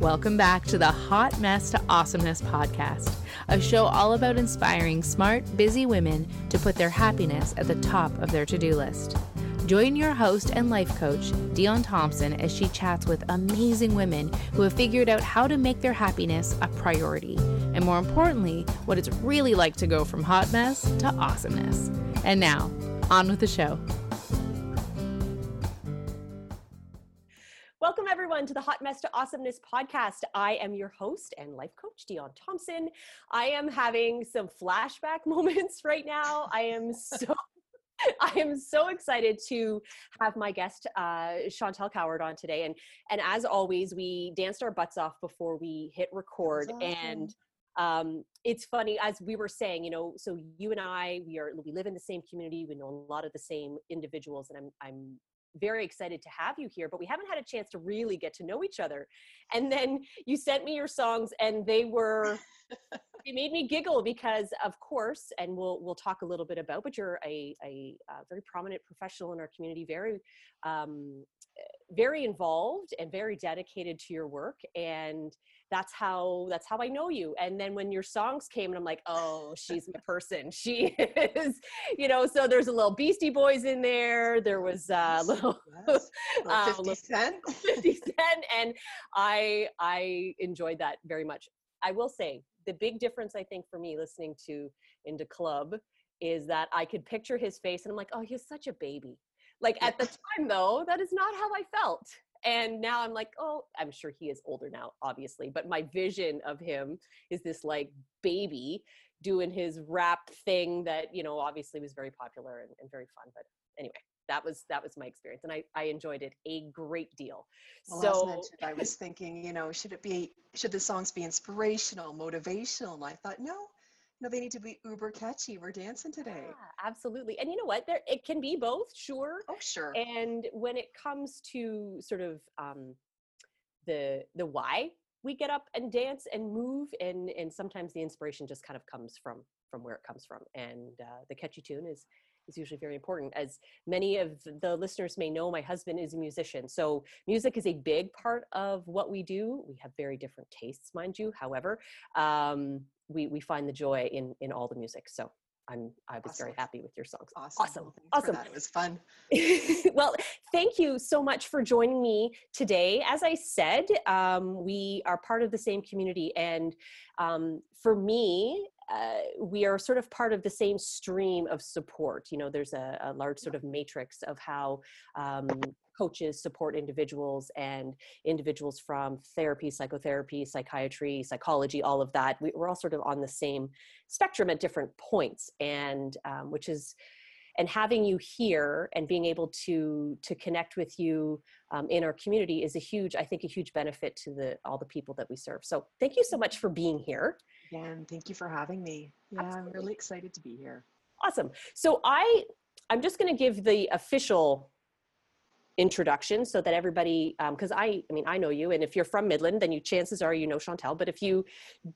Welcome back to the Hot Mess to Awesomeness podcast, a show all about inspiring smart, busy women to put their happiness at the top of their to do list. Join your host and life coach, Dionne Thomson, as she chats with amazing women who have figured out how to make their happiness a priority, and more importantly, what it's really like to go from hot mess to awesomeness. And now, on with the show. Everyone, to the Hot Mess to Awesomeness podcast. I am your host and life coach, Dionne Thomson. I am having some flashback moments right now. I am so. I am so excited to have my guest uh, Chantel Coward on today, and and as always, we danced our butts off before we hit record, awesome. and um, it's funny as we were saying, you know, so you and I, we are we live in the same community, we know a lot of the same individuals, and I'm I'm very excited to have you here, but we haven't had a chance to really get to know each other. And then you sent me your songs and they were they made me giggle because of course, and we'll we'll talk a little bit about, but you're a, a, a very prominent professional in our community, very um, very involved and very dedicated to your work and that's how that's how i know you. And then when your songs came and i'm like oh she's my person. She is you know so there's a little beastie boys in there. There was a little, yes. uh, 50 cent. 50 cent. And i i enjoyed that very much. I will say the big difference i think for me listening to In Da Club is that i could picture his face and i'm like oh he's such a baby. Like at the time though that is not how i felt and now i'm like oh i'm sure he is older now obviously but my vision of him is this like baby doing his rap thing that you know obviously was very popular and, and very fun but anyway that was that was my experience and i i enjoyed it a great deal. Well, so I was thinking you know should it be should the songs be inspirational motivational? And i thought no no, they need to be uber catchy. We're dancing today. Yeah, absolutely. And you know what? There it can be both, sure. Oh, sure. And when it comes to sort of um, the the why we get up and dance and move, and and sometimes the inspiration just kind of comes from from where it comes from. And uh, the catchy tune is is usually very important. As many of the listeners may know, my husband is a musician. So music is a big part of what we do. We have very different tastes, mind you. However, um, we, we find the joy in, in all the music. So I'm I was awesome. very happy with your songs. Awesome. Awesome. Awesome. It was fun. well, thank you so much for joining me today. As I said, um, we are part of the same community. And um, for me, uh, we are sort of part of the same stream of support. You know, there's a, a large sort of matrix of how um, coaches support individuals and individuals from therapy, psychotherapy, psychiatry, psychology, all of that. We, are all sort of on the same spectrum at different points, and um, which is and having you here and being able to to connect with you um, in our community is a huge i think a huge benefit to the all the people that we serve so thank you so much for being here and thank you for having me. Yeah Absolutely. i'm really excited to be here. Awesome. So i i'm just going to give the official introduction so that everybody because um, i i mean i know you and if you're from midland then you chances are you know chantel but if you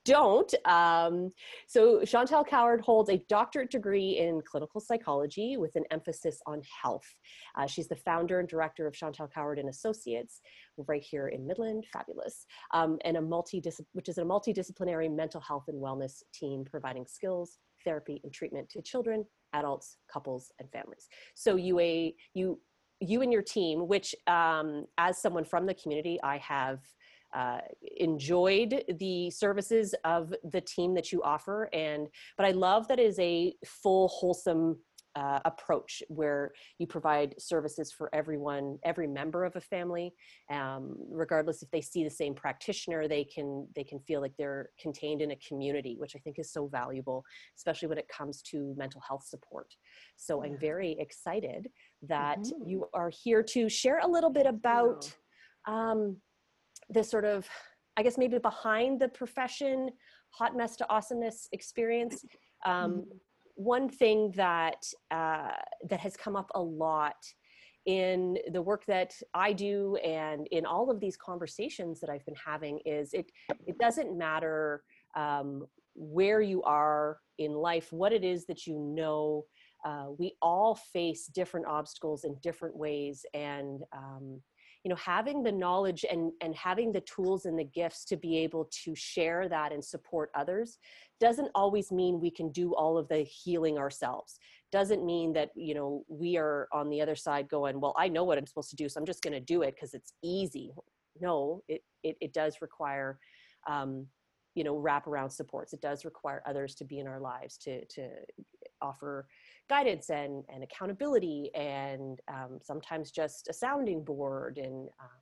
don't um, so chantel coward holds a doctorate degree in clinical psychology with an emphasis on health. Uh, she's the founder and director of chantel coward and associates right here in midland. Fabulous. Um, and a multi which is a multidisciplinary mental health and wellness team providing skills therapy and treatment to children adults couples and families. So you a you you and your team, which um, as someone from the community, I have uh, enjoyed the services of the team that you offer, and but I love that is a full, wholesome uh, approach where you provide services for everyone, every member of a family, um, regardless if they see the same practitioner, they can they can feel like they're contained in a community, which I think is so valuable, especially when it comes to mental health support. So I'm very excited that mm-hmm. you are here to share a little bit about um, this sort of, I guess maybe behind the profession, hot mess to awesomeness experience. Um, mm-hmm one thing that uh, that has come up a lot in the work that I do and in all of these conversations that I've been having is it it doesn't matter um, where you are in life, what it is that you know. Uh, we all face different obstacles in different ways, and um, you know having the knowledge and and having the tools and the gifts to be able to share that and support others doesn't always mean we can do all of the healing ourselves. Doesn't mean that you know we are on the other side going well i know what i'm supposed to do so i'm just going to do it because it's easy. No it, it, it does require um, you know wraparound supports. It does require others to be in our lives to to offer guidance and and accountability and um, sometimes just a sounding board and um,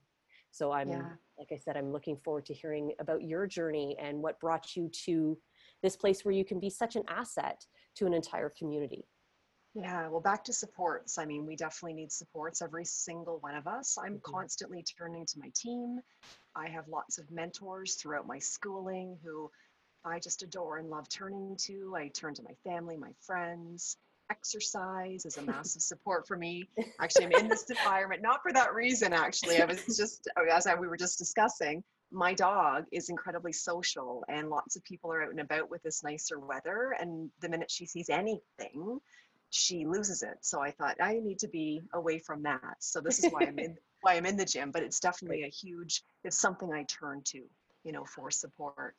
so i'm yeah. like i said i'm looking forward to hearing about your journey and what brought you to this place where you can be such an asset to an entire community yeah, well, back to supports. I mean, we definitely need supports, every single one of us. I'm mm-hmm. constantly turning to my team. I have lots of mentors throughout my schooling who I just adore and love turning to. I turn to my family, my friends. Exercise is a massive support for me. Actually, I'm in this environment, not for that reason, actually. I was just, oh, as I, we were just discussing, my dog is incredibly social and lots of people are out and about with this nicer weather. And the minute she sees anything, she loses it. So I thought I need to be away from that. So this is why I'm in why I'm in the gym, but it's definitely a huge it's something I turn to, you know, for support.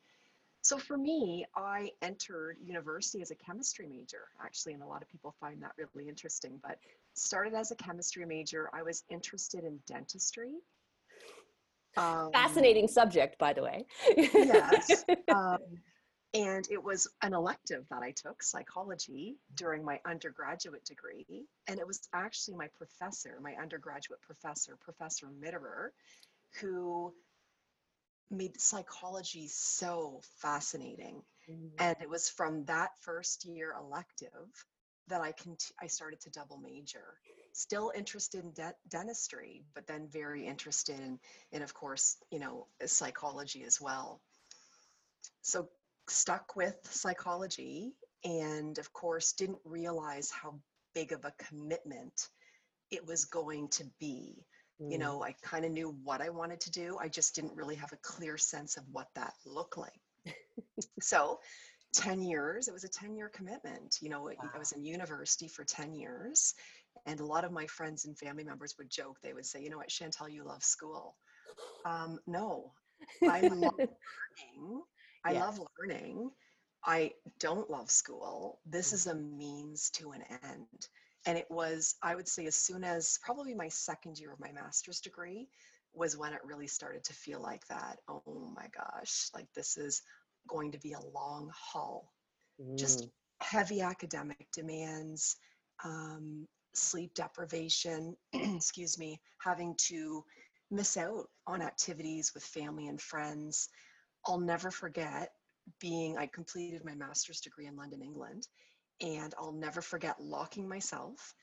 So for me, I entered university as a chemistry major, actually, and a lot of people find that really interesting. But started as a chemistry major. I was interested in dentistry. Um, Fascinating subject, by the way. yes. Um, and it was an elective that I took, psychology, during my undergraduate degree. And it was actually my professor, my undergraduate professor, Professor Mitterer, who made psychology so fascinating. Mm-hmm. And it was from that first year elective that I cont- I started to double major. Still interested in de- dentistry, but then very interested in, in, of course, you know, psychology as well. So stuck with psychology and of course didn't realize how big of a commitment it was going to be mm. you know i kind of knew what i wanted to do i just didn't really have a clear sense of what that looked like so 10 years it was a 10 year commitment you know wow. i was in university for 10 years and a lot of my friends and family members would joke they would say you know what chantel you love school um, no i love learning I yeah. love learning. I don't love school. This is a means to an end. And it was, I would say, as soon as probably my second year of my master's degree was when it really started to feel like that. Oh my gosh, like this is going to be a long haul. Mm. Just heavy academic demands, um, sleep deprivation, excuse me, having to miss out on activities with family and friends. I'll never forget being, I completed my master's degree in London, England, and I'll never forget locking myself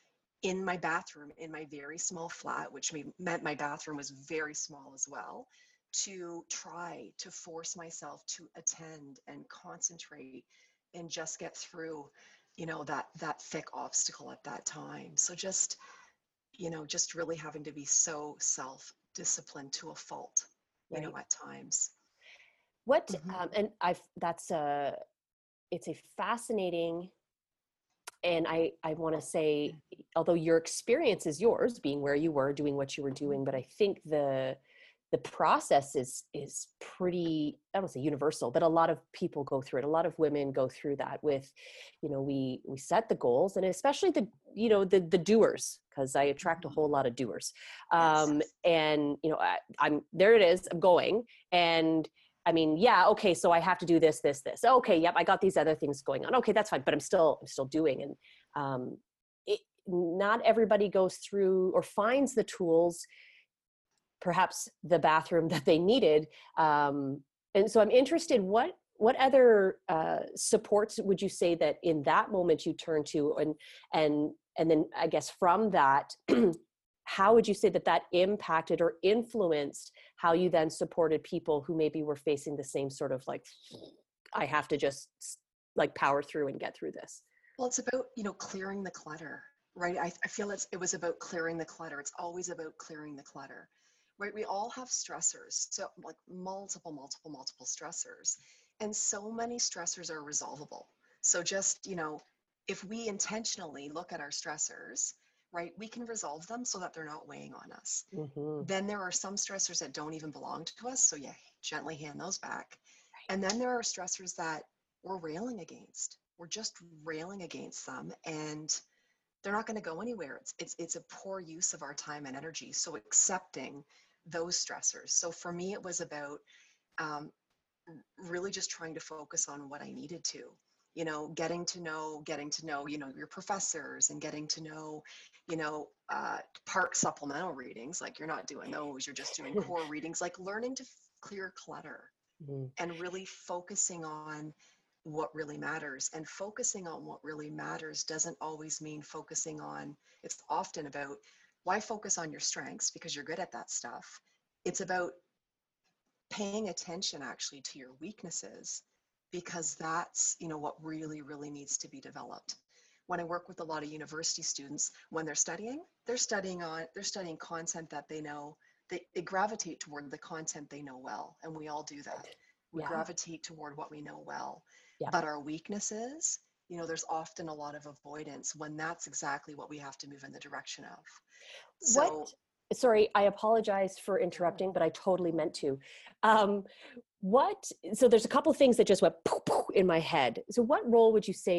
in my bathroom in my very small flat, which meant my bathroom was very small as well, to try to force myself to attend and concentrate and just get through, you know, that that thick obstacle at that time. So just, you know, just really having to be so self-disciplined to a fault, you right. know, at times. What mm-hmm. um, and I've that's a it's a fascinating and I I want to say although your experience is yours being where you were doing what you were doing but I think the the process is is pretty i don't say universal but a lot of people go through it. A lot of women go through that with you know we we set the goals and especially the you know the the doers because i attract a mm-hmm. whole lot of doers. Um and you know I, i'm there it is i'm going and I mean, yeah, okay, so I have to do this, this, this. Okay, yep, I got these other things going on. Okay, that's fine, but I'm still, I'm still doing. And um, it, not everybody goes through or finds the tools, perhaps the bathroom that they needed. Um, and so I'm interested, what what other uh, supports would you say that in that moment you turn to, and and and then I guess from that how would you say that that impacted or influenced how you then supported people who maybe were facing the same sort of like i have to just like power through and get through this. Well it's about you know clearing the clutter right? I, I feel it's, it was about clearing the clutter. It's always about clearing the clutter right? We all have stressors so like multiple multiple multiple stressors and so many stressors are resolvable. So just you know if we intentionally look at our stressors right? We can resolve them so that they're not weighing on us. Mhm. Then there are some stressors that don't even belong to us. So, yeah, gently hand those back. And then there are stressors that we're railing against. We're just railing against them and they're not going to go anywhere. It's, it's, it's a poor use of our time and energy. So, accepting those stressors. So, for me, it was about um, really just trying to focus on what I needed to. You know, getting to know, getting to know, you know, your professors and getting to know, you know, uh, park supplemental readings. Like you're not doing those, you're just doing core readings, like learning to f- clear clutter Mhm. and really focusing on what really matters. And focusing on what really matters doesn't always mean focusing on, it's often about why focus on your strengths because you're good at that stuff. It's about paying attention actually to your weaknesses because that's you know what really really needs to be developed when i work with a lot of university students when they're studying they're studying on they're studying content that they know they, they gravitate toward the content they know well and we all do that we Yeah. gravitate toward what we know well Yeah. but our weaknesses you know there's often a lot of avoidance when that's exactly what we have to move in the direction of so what sorry i apologize for interrupting but i totally meant to. Um, what so there's a couple things that just went poof, poof in my head. So what role would you say